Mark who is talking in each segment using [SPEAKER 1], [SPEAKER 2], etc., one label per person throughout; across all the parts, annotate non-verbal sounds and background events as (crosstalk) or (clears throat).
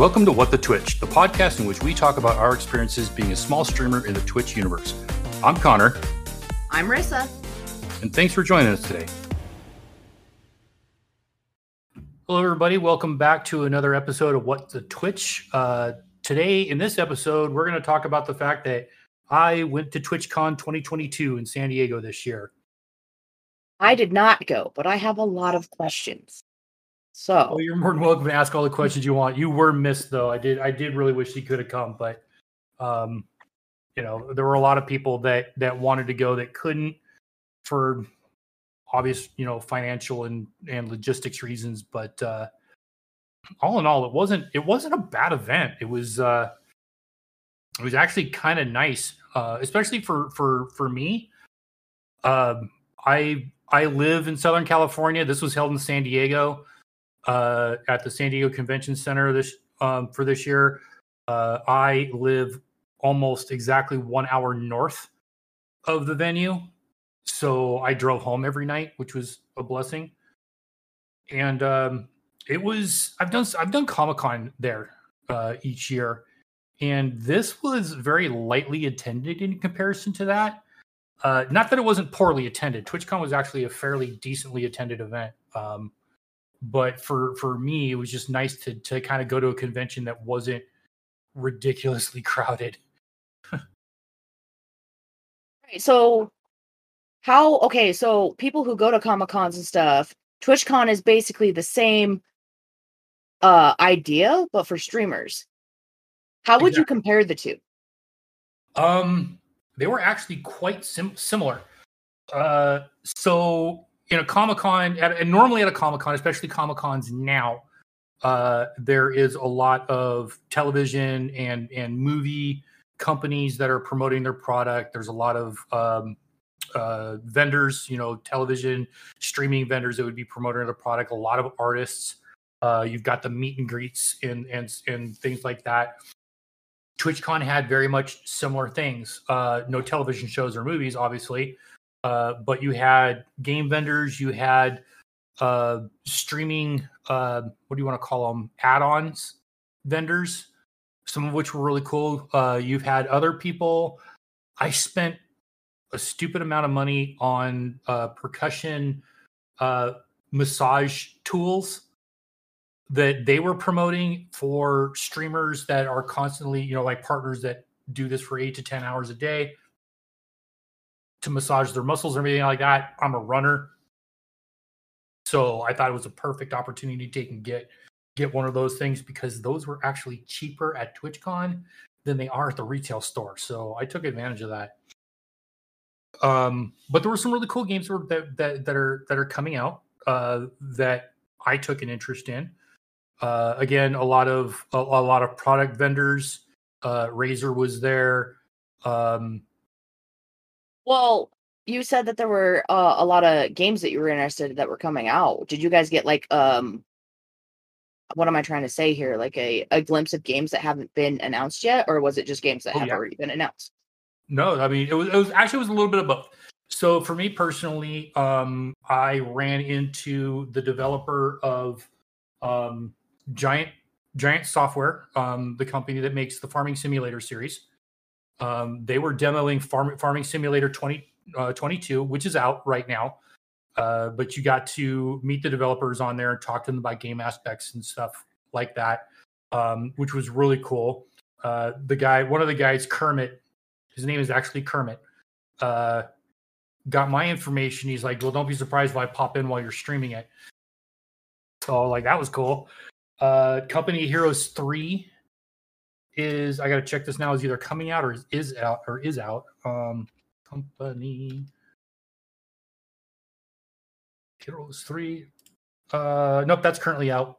[SPEAKER 1] Welcome to What the Twitch, the podcast in which we talk about our experiences being a small streamer in the Twitch universe. I'm Connor.
[SPEAKER 2] I'm Rissa.
[SPEAKER 1] And thanks for joining us today. Hello, everybody. Welcome back to another episode of What the Twitch. Uh, today, in this episode, we're going to talk about the fact that I went to TwitchCon 2022 in San Diego this year.
[SPEAKER 2] I did not go, but I have a lot of questions. So
[SPEAKER 1] well, you're more than welcome to ask all the questions you want. You were missed though. I did I did really wish he could have come, but um, you know, there were a lot of people that that wanted to go that couldn't for obvious, you know, financial and and logistics reasons. But uh all in all, it wasn't it wasn't a bad event. It was uh it was actually kind of nice, uh, especially for for for me. Um, I I live in Southern California. This was held in San Diego uh, at the San Diego Convention Center this um, for this year. Uh, I live almost exactly one hour north of the venue, so I drove home every night, which was a blessing. And um, it was I've done I've done Comic Con there uh, each year, and this was very lightly attended in comparison to that. Uh, not that it wasn't poorly attended. TwitchCon was actually a fairly decently attended event. Um, but for for me, it was just nice to to kind of go to a convention that wasn't ridiculously (laughs) crowded.
[SPEAKER 2] right. So how okay, so people who go to Comic Cons and stuff, TwitchCon is basically the same uh idea, but for streamers. How would exactly. you compare the two?
[SPEAKER 1] Um, they were actually quite sim- similar. Uh, so in a Comic Con, and normally at a Comic Con, especially Comic Cons now, uh, there is a lot of television and and movie companies that are promoting their product. There's a lot of um, uh, vendors, you know, television streaming vendors that would be promoting their product. A lot of artists. Uh, you've got the meet and greets and and and things like that. TwitchCon had very much similar things. Uh, no television shows or movies, obviously, uh, but you had game vendors, you had uh, streaming, uh, what do you want to call them, add-ons vendors, some of which were really cool. Uh, you've had other people. I spent a stupid amount of money on uh, percussion uh, massage tools that they were promoting for streamers that are constantly, you know, like partners that do this for eight to 10 hours a day to massage their muscles or anything like that. I'm a runner. So I thought it was a perfect opportunity to take and get get one of those things because those were actually cheaper at TwitchCon than they are at the retail store. So I took advantage of that. Um, but there were some really cool games that that, that are that are coming out uh, that I took an interest in. Uh, again, a lot of a, a lot of product vendors. Uh, Razer was there. Um,
[SPEAKER 2] well, you said that there were uh, a lot of games that you were interested in that were coming out. Did you guys get like um what am I trying to say here? Like a, a glimpse of games that haven't been announced yet, or was it just games that oh, have yeah. already been announced?
[SPEAKER 1] No, I mean it was it was actually it was a little bit of both. So for me personally, um, I ran into the developer of um, Giant Giant Software, um, the company that makes the Farming Simulator series. Um, they were demoing Farm, Farming Simulator 20, uh, 22, which is out right now. Uh, but you got to meet the developers on there and talk to them about game aspects and stuff like that, um, which was really cool. Uh, the guy, one of the guys, Kermit, his name is actually Kermit, uh, got my information. He's like, "Well, don't be surprised if I pop in while you're streaming it." So, like, that was cool. Uh, Company Heroes Three is I got to check this now is either coming out or is, is out or is out. Um, Company Heroes Three. Uh, nope, that's currently out.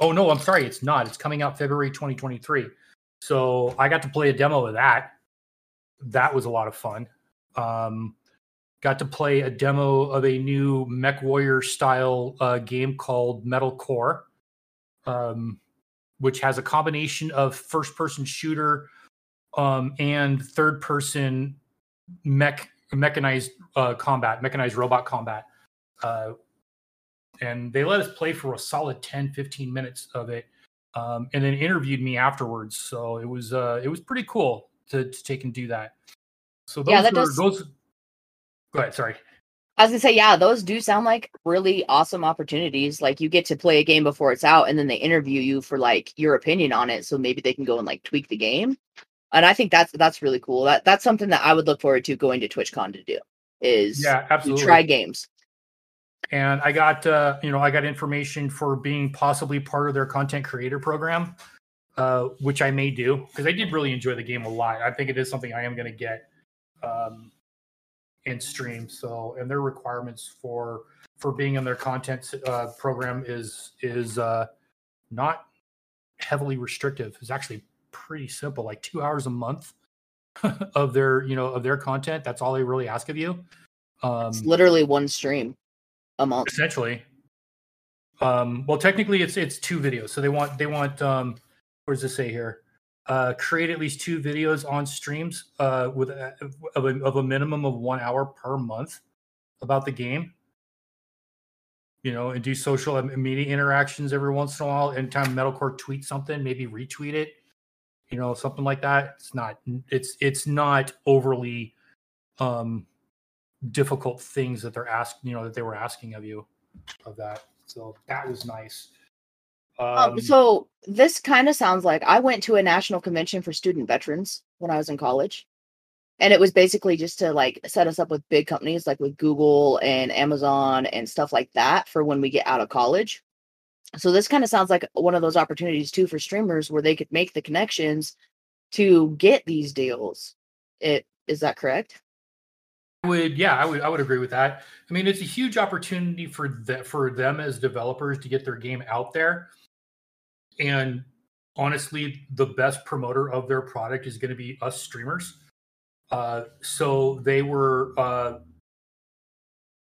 [SPEAKER 1] Oh no, I'm sorry, it's not. It's coming out February 2023. So I got to play a demo of that. That was a lot of fun. Um, got to play a demo of a new Mech Warrior style uh, game called Metal Core um, which has a combination of first person shooter um, and third person mech mechanized uh, combat, mechanized robot combat. Uh, and they let us play for a solid 10, 15 minutes of it. um, and then interviewed me afterwards. So it was uh, it was pretty cool to, to take and do that. So those
[SPEAKER 2] Yeah, that
[SPEAKER 1] were
[SPEAKER 2] does-
[SPEAKER 1] those. Go ahead. Sorry.
[SPEAKER 2] I was gonna say, yeah, those do sound like really awesome opportunities. Like you get to play a game before it's out, and then they interview you for like your opinion on it, so maybe they can go and like tweak the game. And I think that's that's really cool. That that's something that I would look forward to going to TwitchCon to do. Is
[SPEAKER 1] Yeah, absolutely.
[SPEAKER 2] try games.
[SPEAKER 1] and I got uh, you know I got information for being possibly part of their content creator program, uh, which I may do because I did really enjoy the game a lot. I think it is something I am going to get um, in stream. So and their requirements for for being in their content uh, program is is uh, not heavily restrictive. It's actually pretty simple, like two hours a month (laughs) of their you know of their content. That's all they really ask of you. Um,
[SPEAKER 2] It's literally one stream a month.
[SPEAKER 1] essentially um well technically it's it's two videos so they want they want um what does this say here uh create at least two videos on streams uh with a, of, a, of a minimum of one hour per month about the game you know and do social and media interactions every once in a while anytime metalcore tweets something maybe retweet it you know something like that it's not it's it's not overly um difficult things that they're asking, you know, that they were asking of you of that. So that was nice. Um,
[SPEAKER 2] Um, so this kind of sounds like I went to a national convention for student veterans when I was in college. And it was basically just to like set us up with big companies like with Google and Amazon and stuff like that for when we get out of college. So this kind of sounds like one of those opportunities too for streamers where they could make the connections to get these deals. It is that correct?
[SPEAKER 1] I would, yeah, I would, I would agree with that. I mean, it's a huge opportunity for that for them as developers to get their game out there. And honestly, the best promoter of their product is going to be us streamers. Uh, so they were. Uh,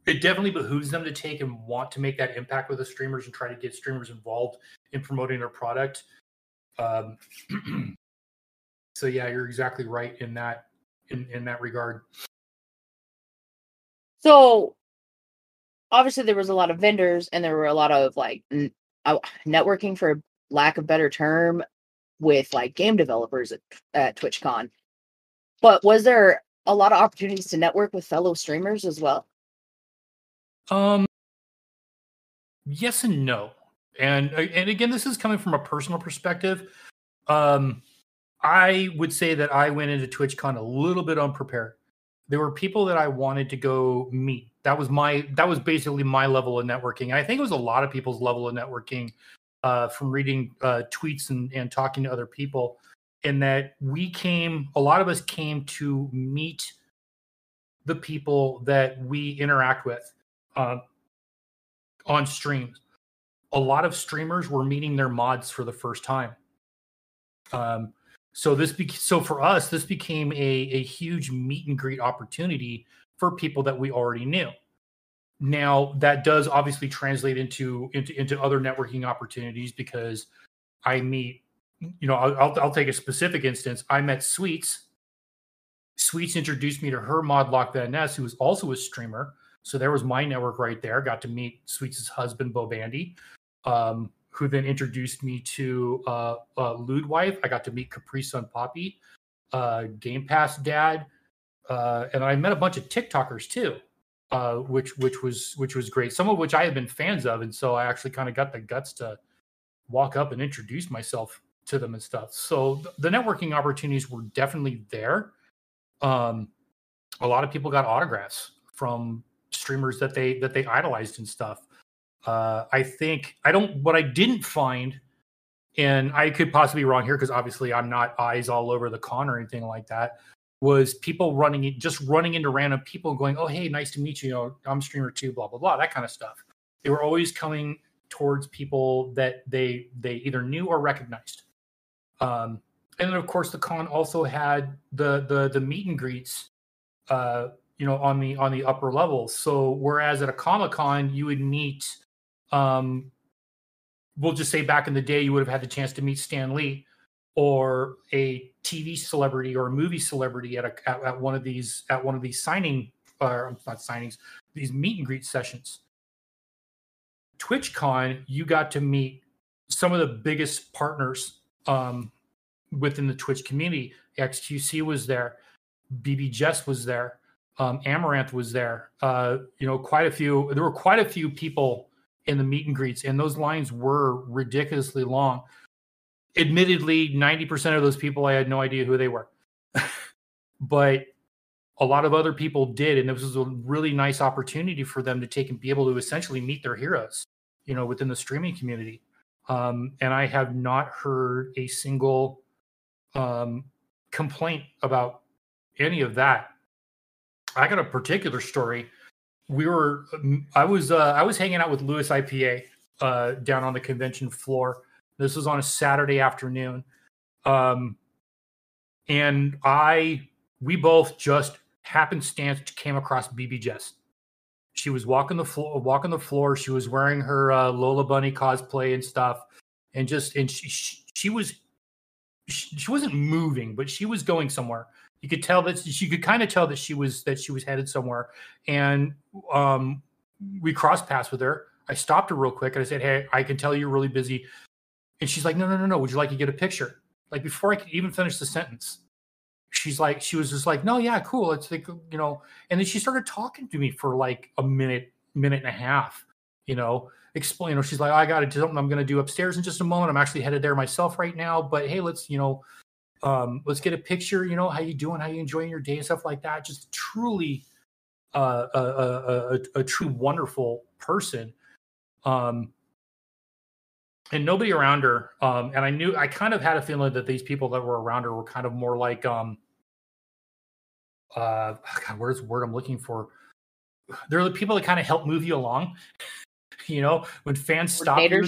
[SPEAKER 1] it definitely behooves them to take and want to make that impact with the streamers and try to get streamers involved in promoting their product. Um, (clears throat) so yeah, you're exactly right in that in in that regard.
[SPEAKER 2] So obviously there was a lot of vendors and there were a lot of like n- uh, networking for lack of better term with like game developers at, at TwitchCon. But was there a lot of opportunities to network with fellow streamers as well?
[SPEAKER 1] Um, yes and no, and uh, and again, this is coming from a personal perspective. Um, I would say that I went into TwitchCon a little bit unprepared. There were people that I wanted to go meet. That was my that was basically my level of networking. And I think it was a lot of people's level of networking uh, from reading uh, tweets and, and talking to other people. In that we came, a lot of us came to meet the people that we interact with uh, on streams. A lot of streamers were meeting their mods for the first time. Um, so this be- so for us, this became a, a huge meet and greet opportunity for people that we already knew. Now that does obviously translate into into into other networking opportunities because I meet, you know, I'll I'll, take a specific instance. I met Sweets. Sweets introduced me to her mod Lock Van Ness, who was also a streamer. So there was my network right there. Got to meet Sweets' husband, Bo Bandy, um, who then introduced me to uh, uh, Wife. I got to meet Capri Sun Poppy, uh, Game Pass Dad, uh, and I met a bunch of TikTokers too, uh, which which was which was great. Some of which I had been fans of, and so I actually kind of got the guts to walk up and introduce myself to them and stuff. So th- the networking opportunities were definitely there. Um, a lot of people got autographs from streamers that they that they idolized and stuff. Uh, I think I don't. What I didn't find, and I could possibly be wrong here because obviously I'm not eyes all over the con or anything like that. Was people running just running into random people going, "Oh, hey, nice to meet you. You know, I'm streamer too." Blah blah blah. That kind of stuff. They were always coming towards people that they they either knew or recognized. Um, and then of course the con also had the the the meet and greets uh you know on the on the upper levels so whereas at a comic con you would meet um we'll just say back in the day you would have had the chance to meet stan lee or a tv celebrity or a movie celebrity at a at, at one of these at one of these signing or not signings these meet and greet sessions twitchcon you got to meet some of the biggest partners um, within the Twitch community. XQC was there, BB Jess was there, um, Amouranth was there. Uh, you know, quite a few. There were quite a few people in the meet and greets, and those lines were ridiculously long. Admittedly, ninety percent of those people, I had no idea who they were, (laughs) but a lot of other people did, and this was a really nice opportunity for them to take and be able to essentially meet their heroes, you know, within the streaming community. Um, and I have not heard a single um, complaint about any of that. I got a particular story. We were, I was, uh, I was hanging out with Lewis IPA uh, down on the convention floor. This was on a Saturday afternoon, um, and I, we both just happenstance came across BB Jess. She was walking the floor, walking the floor. She was wearing her uh, Lola Bunny cosplay and stuff, and just and she she, she was she, she wasn't moving, but she was going somewhere. You could tell that she could kind of tell that she was that she was headed somewhere. And um, we crossed paths with her. I stopped her real quick and I said, "Hey, I can tell you're really busy." And she's like, "No, no, no, no. Would you like to get a picture?" Like before I could even finish the sentence, she's like, she was just like, no, yeah, cool. It's like, you know, and then she started talking to me for like a minute, minute and a half, you know, explain, you know, she's like, I got to do something I'm going to do upstairs in just a moment. I'm actually headed there myself right now, but hey, let's, you know, um, let's get a picture, you know, how you doing, how you enjoying your day and stuff like that. Just truly uh, a, a, a, a true wonderful person. Um, and nobody around her. Um, and I knew I kind of had a feeling that these people that were around her were kind of more like um, uh (sighs) God, where's the word I'm looking for? They're the people that kind of help move you along. (laughs) you know, when fans stop you,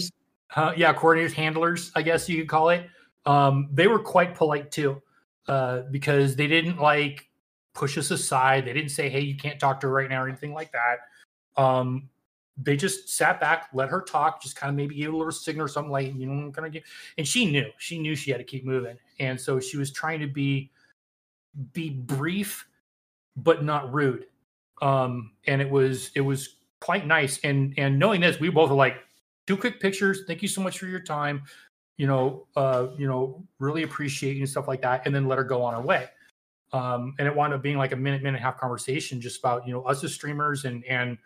[SPEAKER 1] uh, yeah, coordinators, handlers, I guess you could call it. Um, they were quite polite too, uh, because they didn't like push us aside. They didn't say, "Hey, you can't talk to her right now" or anything like that. Um, they just sat back, let her talk, just kind of maybe gave a little signal or something like, you know, I'm gonna get. And she knew, she knew she had to keep moving, and so she was trying to be be brief but not rude. Um, and it was it was quite nice. And and knowing this, we both were like, two quick pictures. Thank you so much for your time. You know, uh, you know, really appreciate you and stuff like that. And then let her go on her way. Um, and it wound up being like a minute, minute and a half conversation just about, you know, us as streamers and and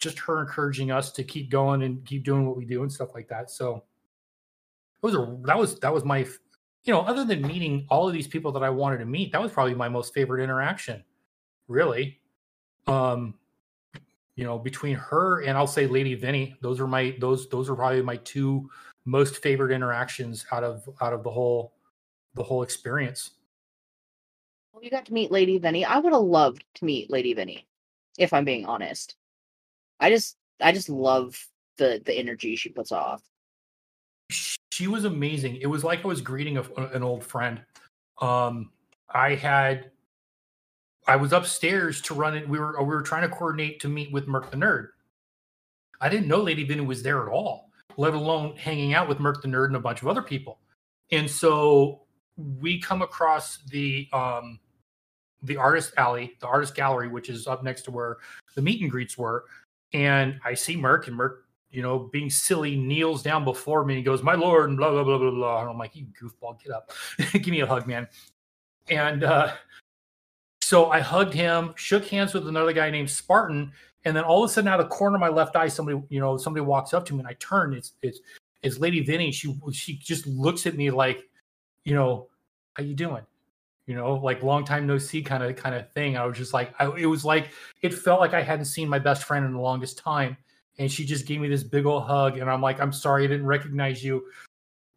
[SPEAKER 1] just her encouraging us to keep going and keep doing what we do and stuff like that. So it was a that was that was my you know, other than meeting all of these people that I wanted to meet, that was probably my most favorite interaction really. Um, you know, between her and I'll say Lady Vinny, those are my those those are probably my two most favorite interactions out of out of the whole the whole experience.
[SPEAKER 2] Well, you got to meet Lady Vinny. I would have loved to meet Lady Vinny, if I'm being honest. I just I just love the the energy she puts off.
[SPEAKER 1] She was amazing. It was like I was greeting a, an old friend. Um, I had I was upstairs to run it. We were we were trying to coordinate to meet with Merc the Nerd. I didn't know Lady Vinny was there at all, let alone hanging out with Merc the Nerd and a bunch of other people. And so we come across the um the artist alley, the artist gallery, which is up next to where the meet and greets were. And I see Merc and Merc, you know, being silly, kneels down before me and goes, My lord, and blah, blah, blah, blah, blah. And I'm like, You goofball, get up. (laughs) Give me a hug, man. And uh so I hugged him, shook hands with another guy named Spartan, and then all of a sudden, out of the corner of my left eye, somebody, you know, somebody walks up to me, and I turn. It's it's it's Lady Vinny. She she just looks at me like, you know, how you doing? You know, like long time no see kind of kind of thing. I was just like, I, it was like it felt like I hadn't seen my best friend in the longest time, and she just gave me this big old hug, and I'm like, I'm sorry, I didn't recognize you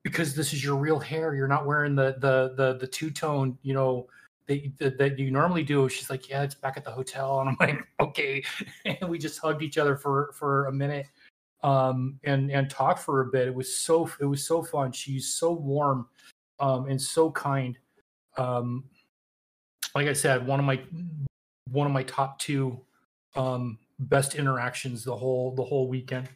[SPEAKER 1] because this is your real hair. You're not wearing the the the the two tone, you know that, that you normally do. She's like, yeah, it's back at the hotel. And I'm (laughs) like, okay. And we just hugged each other for, for a minute um, and, and talked for a bit. It was so, it was so fun. She's so warm um, and so kind. Um, like I said, one of my, one of my top two um, best interactions the whole, the whole weekend.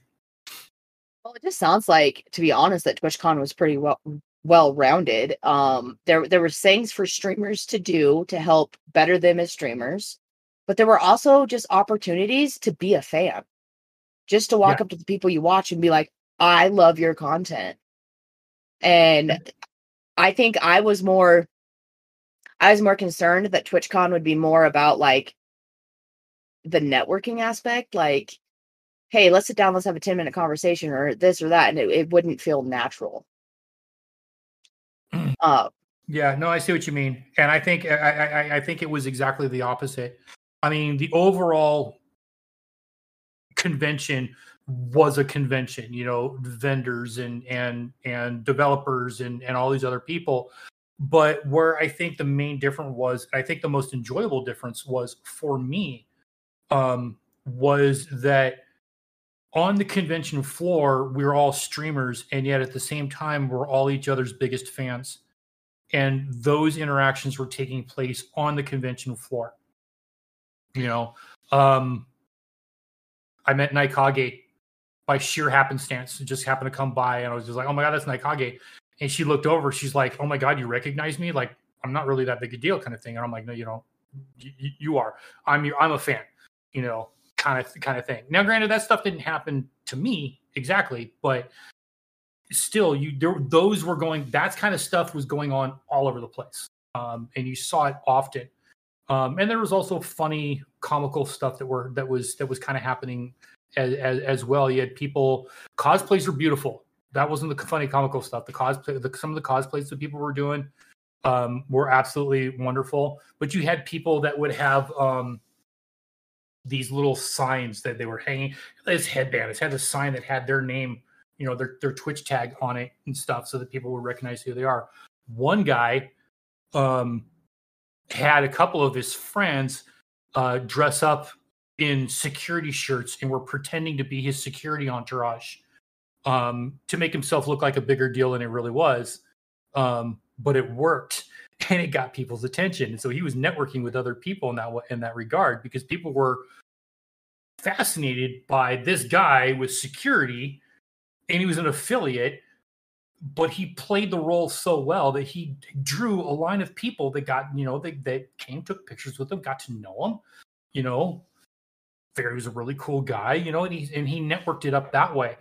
[SPEAKER 2] Well, it just sounds like, to be honest, that TwitchCon was pretty well well rounded. Um, there there were things for streamers to do to help better them as streamers, but there were also just opportunities to be a fan, just to walk yeah. up to the people you watch and be like, I love your content. And I think I was more I was more concerned that TwitchCon would be more about like the networking aspect, like, hey, let's sit down, let's have a 10 minute conversation or this or that. And it, it wouldn't feel natural.
[SPEAKER 1] uh, yeah, no, I see what you mean, and I think I, I, I think it was exactly the opposite. I mean, the overall convention was a convention you know vendors and and and developers and and all these other people but where i think the main difference was i think the most enjoyable difference was for me um was that on the convention floor we we're all streamers and yet at the same time we're all each other's biggest fans and those interactions were taking place on the convention floor you know um I met Naikage by sheer happenstance. It just happened to come by, and I was just like, "Oh my god, that's Naikage!" And she looked over. She's like, "Oh my god, you recognize me?" Like, I'm not really that big a deal, kind of thing. And I'm like, "No, you don't. You, you are. I'm. I'm a fan. You know, kind of kind of thing." Now, granted, that stuff didn't happen to me exactly, but still, you there, those were going. That kind of stuff was going on all over the place, um, and you saw it often. Um, and there was also funny, comical stuff that were that was that was kind of happening as, as, as well. You had people cosplays are beautiful. That wasn't the funny, comical stuff. The cosplay, the, some of the cosplays that people were doing um, were absolutely wonderful. But you had people that would have um, these little signs that they were hanging. This headband, it had a sign that had their name, you know, their their Twitch tag on it and stuff, so that people would recognize who they are. One guy um, had a couple of his friends uh, dress up in security shirts and were pretending to be his security entourage um, to make himself look like a bigger deal than it really was. Um, but it worked (laughs) and it got people's attention. And so he was networking with other people in that in that regard because people were fascinated by this guy with security and he was an affiliate but he played the role so well that he drew a line of people that got you know they, they came took pictures with him got to know him you know figured was a really cool guy you know and he and he networked it up that way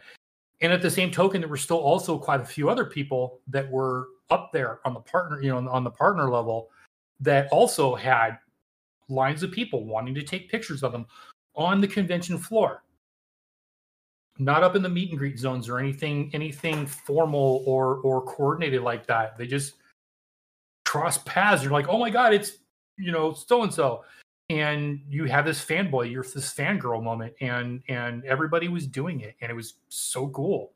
[SPEAKER 1] and at the same token there were still also quite a few other people that were up there on the partner you know on the partner level that also had lines of people wanting to take pictures of them on the convention floor. Not up in the meet and greet zones or anything anything formal or or coordinated like that. They just cross paths. You're like oh my god it's you know so and so and you have this fanboy you're this fangirl moment and and everybody was doing it and it was so cool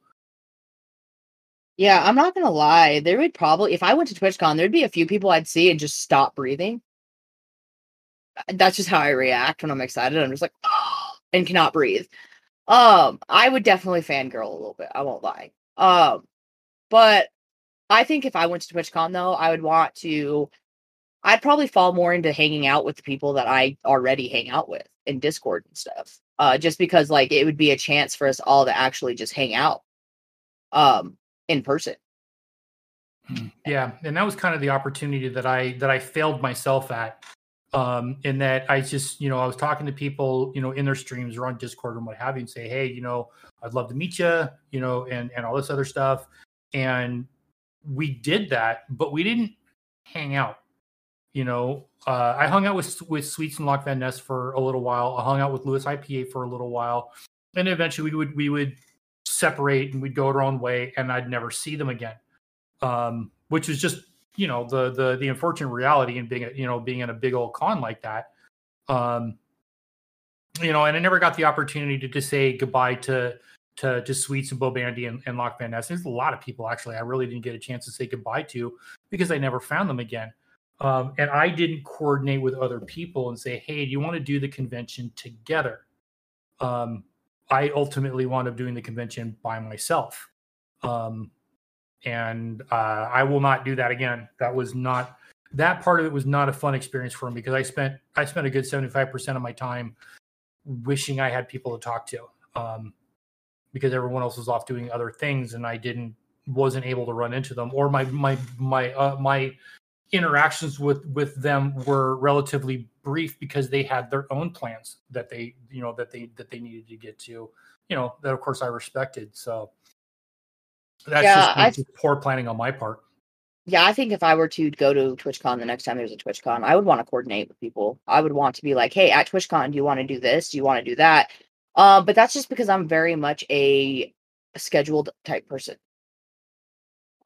[SPEAKER 2] yeah i'm not gonna lie there would probably if i went to twitchcon there'd be a few people i'd see and just stop breathing that's just how i react when i'm excited i'm just like oh, (gasps) and cannot breathe um, I would definitely fangirl a little bit. I won't lie. Um, but I think if I went to TwitchCon though, I would want to. I'd probably fall more into hanging out with the people that I already hang out with in Discord and stuff. Uh, just because like it would be a chance for us all to actually just hang out, um, in person.
[SPEAKER 1] Hmm, yeah, and that was kind of the opportunity that I that I failed myself at um, in that I just, you know, I was talking to people, you know, in their streams or on Discord and what have you, and say, hey, you know, I'd love to meet you, you know, and and all this other stuff. And we did that, but we didn't hang out. You know, uh, I hung out with with Sweets and Lock Van Ness for a little while. I hung out with Lewis IPA for a little while, and eventually we would we would separate and we'd go our own way, and I'd never see them again. Um, which was just you know the the the unfortunate reality in being a, you know being in a big old con like that um you know and i never got the opportunity to, to say goodbye to to to sweets and bo bandy and, and lock van ness there's a lot of people actually i really didn't get a chance to say goodbye to because i never found them again um, and i didn't coordinate with other people and say hey do you want to do the convention together um, i ultimately wound up doing the convention by myself um, and uh, I will not do that again. That was not that part of it was not a fun experience for me because I spent I spent a good seventy five percent of my time wishing I had people to talk to um, because everyone else was off doing other things and I didn't wasn't able to run into them or my my my uh, my interactions with with them were relatively brief because they had their own plans that they you know that they that they needed to get to you know that of course I respected so That's
[SPEAKER 2] Yeah,
[SPEAKER 1] just, just poor planning on my part.
[SPEAKER 2] Yeah, I think if I were to go to TwitchCon the next time there's a TwitchCon, I would want to coordinate with people. I would want to be like, "Hey, at TwitchCon, do you want to do this? Do you want to do that?" Um, but that's just because I'm very much a scheduled type person.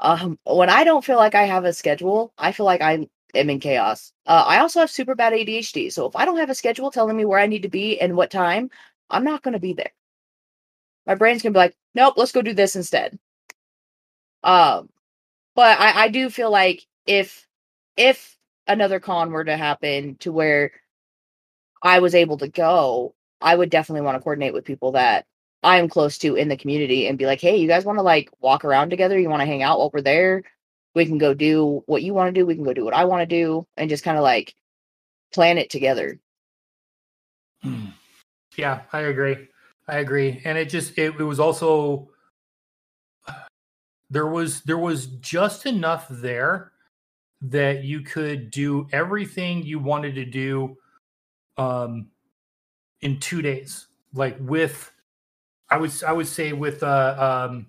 [SPEAKER 2] Um, when I don't feel like I have a schedule, I feel like I am in chaos. Uh, I also have super bad ADHD, so if I don't have a schedule telling me where I need to be and what time, I'm not going to be there. My brain's gonna be like, "Nope, let's go do this instead." Um, but I, I do feel like if if another con were to happen to where I was able to go, I would definitely want to coordinate with people that I am close to in the community and be like, hey, you guys want to like walk around together? You want to hang out while we're there? We can go do what you want to do. We can go do what I want to do and just kind of like plan it together.
[SPEAKER 1] Hmm. Yeah, I agree. I agree. And it just it, it was also there was there was just enough there that you could do everything you wanted to do um in two days like with i would i would say with uh um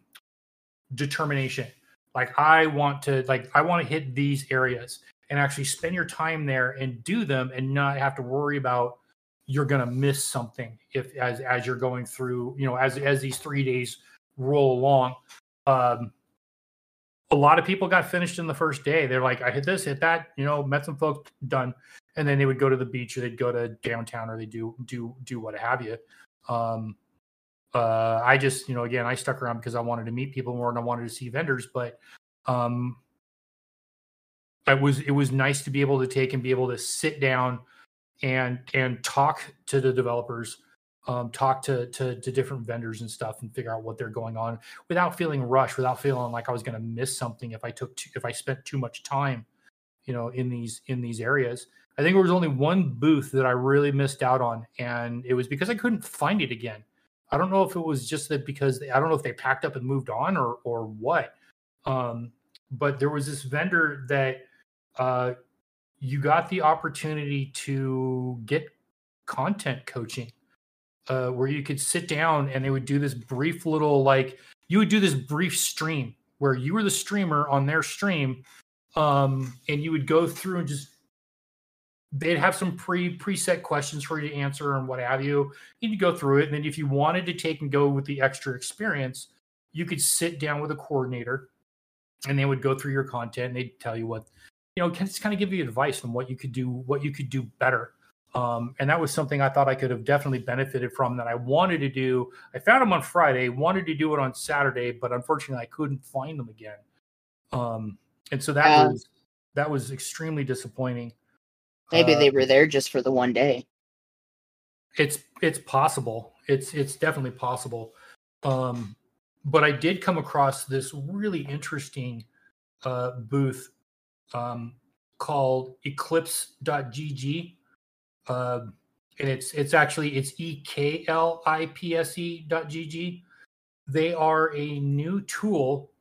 [SPEAKER 1] determination like i want to like i want to hit these areas and actually spend your time there and do them and not have to worry about you're going to miss something if as as you're going through you know as as these three days roll along um a lot of people got finished in the first day. They're like, I hit this, hit that, you know, met some folks, done. And then they would go to the beach or they'd go to downtown or they do do do what have you. Um uh I just, you know, again, I stuck around because I wanted to meet people more and I wanted to see vendors, but um it was it was nice to be able to take and be able to sit down and and talk to the developers um, talk to, to to different vendors and stuff and figure out what they're going on without feeling rushed, without feeling like I was going to miss something if I took too, if I spent too much time, you know, in these in these areas. I think there was only one booth that I really missed out on, and it was because I couldn't find it again. I don't know if it was just that because they, I don't know if they packed up and moved on or or what. Um, but there was this vendor that uh, you got the opportunity to get content coaching uh, where you could sit down and they would do this brief little like you would do this brief stream where you were the streamer on their stream um, and you would go through and just they'd have some pre preset questions for you to answer and what have you you'd go through it and then if you wanted to take and go with the extra experience you could sit down with a coordinator and they would go through your content and they'd tell you what you know just kind of give you advice on what you could do what you could do better um, and that was something I thought I could have definitely benefited from that I wanted to do. I found them on Friday, wanted to do it on Saturday, but unfortunately I couldn't find them again. Um, and so that yeah. was that was extremely disappointing.
[SPEAKER 2] Maybe uh, they were there just for the one day.
[SPEAKER 1] It's it's possible. It's it's definitely possible. Um, but I did come across this really interesting uh, booth um, called Eclipse.gg uh, and it's it's actually it's eklipse dot gg. They are a new tool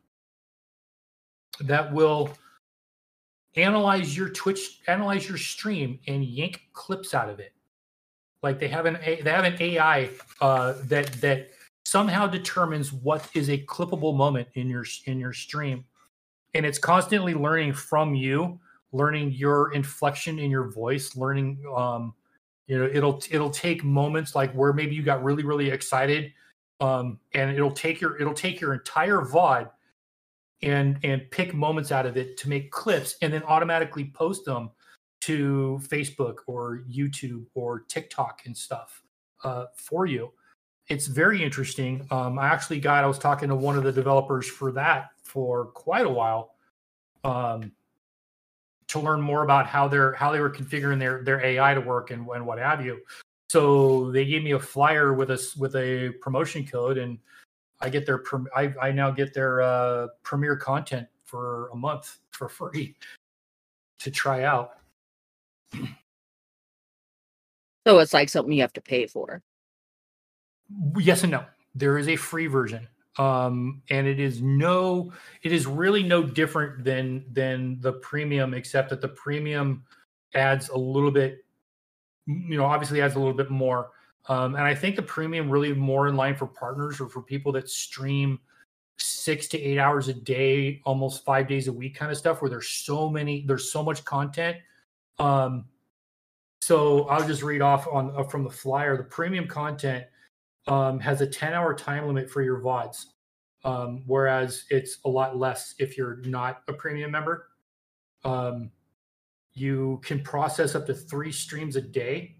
[SPEAKER 1] that will analyze your Twitch, analyze your stream, and yank clips out of it. Like they have an they have an AI uh, that that somehow determines what is a clippable moment in your in your stream, and it's constantly learning from you learning your inflection in your voice, learning um, you know, it'll it'll take moments like where maybe you got really really excited, um, and it'll take your it'll take your entire VOD and and pick moments out of it to make clips and then automatically post them to Facebook or YouTube or TikTok and stuff uh, for you. It's very interesting. Um, I actually got I was talking to one of the developers for that for quite a while. Um, to learn more about how they're how they were configuring their their AI to work and, and what have you. So they gave me a flyer with us with a promotion code, and I get their I, I now get their uh, premiere content for a month for free to try out.
[SPEAKER 2] So it's like something you have to pay for.
[SPEAKER 1] Yes and no. There is a free version um, and it is no it is really no different than than the premium except that the premium adds a little bit you know obviously adds a little bit more um, and i think the premium really more in line for partners or for people that stream six to eight hours a day, almost five days a week kind of stuff where there's so many, there's so much content. Um, so I'll just read off on uh, from the flyer. The premium content um, has a 10 hour time limit for your VODs, um, whereas it's a lot less if you're not a premium member. Um, you can process up to three streams a day.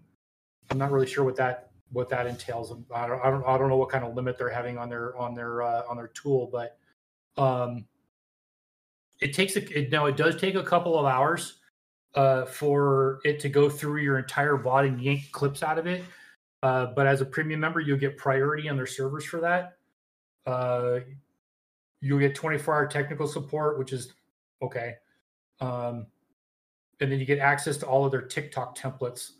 [SPEAKER 1] I'm not really sure what that what that entails. I don't, I don't, I don't know what kind of limit they're having on their on their uh, on their tool, but um, it takes a it, now it does take a couple of hours uh, for it to go through your entire VOD and yank clips out of it. Uh, but as a premium member, you'll get priority on their servers for that. Uh, you'll get 24 hour technical support, which is okay. Um, and then you get access to all of their TikTok templates.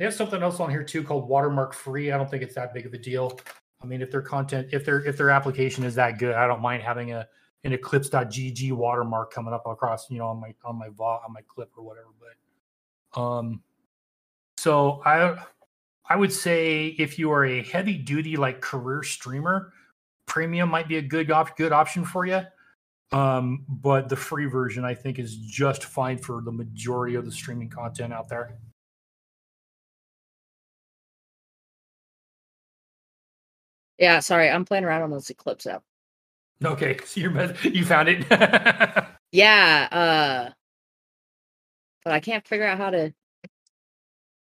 [SPEAKER 1] They have something else on here too called watermark free. I don't think it's that big of a deal. I mean, if their content, if their if their application is that good, I don't mind having a an eklipse.gg watermark coming up across, you know, on my on my va on my clip or whatever. But um so I I would say if you are a heavy duty like career streamer, premium might be a good op- good option for you. Um, but the free version I think is just fine for the majority of the streaming content out there.
[SPEAKER 2] Yeah, sorry, I'm playing around on this Eklipse app.
[SPEAKER 1] Okay, (laughs) so you're you found it. (laughs)
[SPEAKER 2] yeah, uh, but I can't figure out how to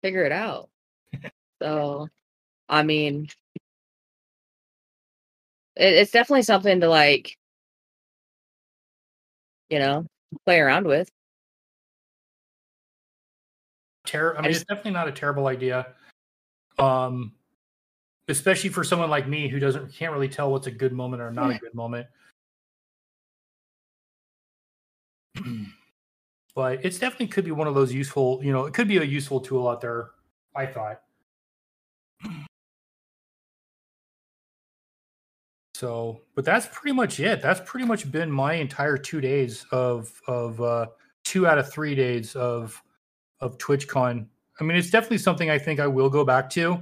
[SPEAKER 2] figure it out. so, I mean, it, it's definitely something to like, you know, play around with.
[SPEAKER 1] Ter- I mean, I just, it's definitely not a terrible idea. Um, especially for someone like me who doesn't can't really tell what's a good moment or not yeah. a good moment. (clears throat) but it's definitely could be one of those useful, you know, it could be a useful tool out there. I thought. So, but that's pretty much it. That's pretty much been my entire two days of of uh, two out of three days of of TwitchCon. I mean, it's definitely something I think I will go back to.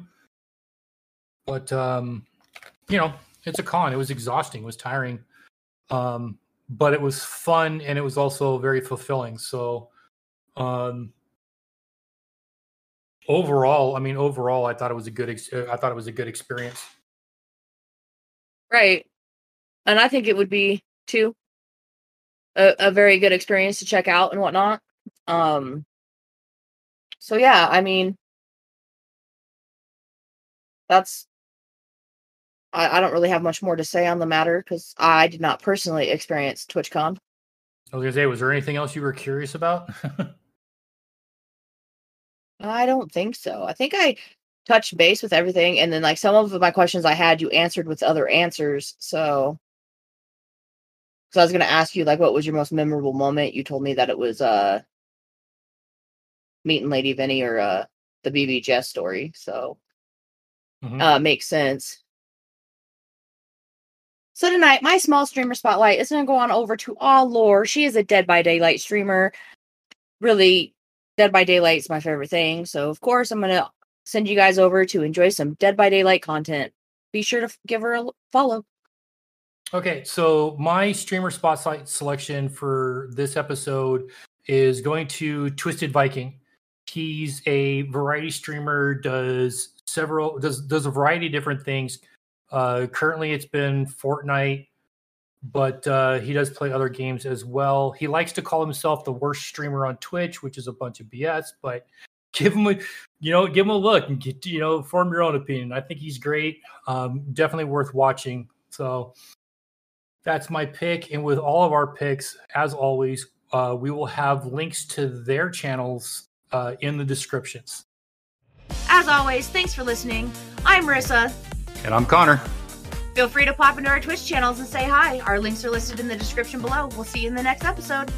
[SPEAKER 1] But um, you know, it's a con. It was exhausting. It was tiring. Um, but it was fun and it was also very fulfilling. So um, overall, I mean, overall, I thought it was a good. Ex- I thought it was a good experience.
[SPEAKER 2] Right, and I think it would be too a, a very good experience to check out and whatnot. Um, so yeah, I mean, that's I, I don't really have much more to say on the matter because I did not personally experience TwitchCon.
[SPEAKER 1] I was gonna say, was there anything else you were curious about? (laughs)
[SPEAKER 2] I don't think so. I think I touched base with everything, and then like some of my questions I had, you answered with other answers. So, so I was gonna ask you like, what was your most memorable moment? You told me that it was uh meeting Lady Vinny or uh the BB Jess story. So, mm-hmm. uh makes sense. So tonight, my small streamer spotlight is going to go on over to AwwLaur. She is a Dead by Daylight streamer. Really, Dead by Daylight is my favorite thing. So of course, I'm going to send you guys over to enjoy some Dead by Daylight content. Be sure to give her a follow.
[SPEAKER 1] Okay, so my streamer spotlight selection for this episode is going to Twyztedviking. He's a variety streamer, does several does does a variety of different things. Uh, currently, it's been Fortnite, but uh, he does play other games as well. He likes to call himself the worst streamer on Twitch, which is a bunch of BS. But (laughs) give him a, you know, give him a look and get, you know, form your own opinion. I think he's great. Um, definitely worth watching. So that's my pick. And with all of our picks, as always, uh, we will have links to their channels uh, in the descriptions.
[SPEAKER 3] As always, thanks for listening. I'm Marissa.
[SPEAKER 1] And I'm Connor.
[SPEAKER 3] Feel free to pop into our Twitch channels and say hi. Our links are listed in the description below. We'll see you in the next episode.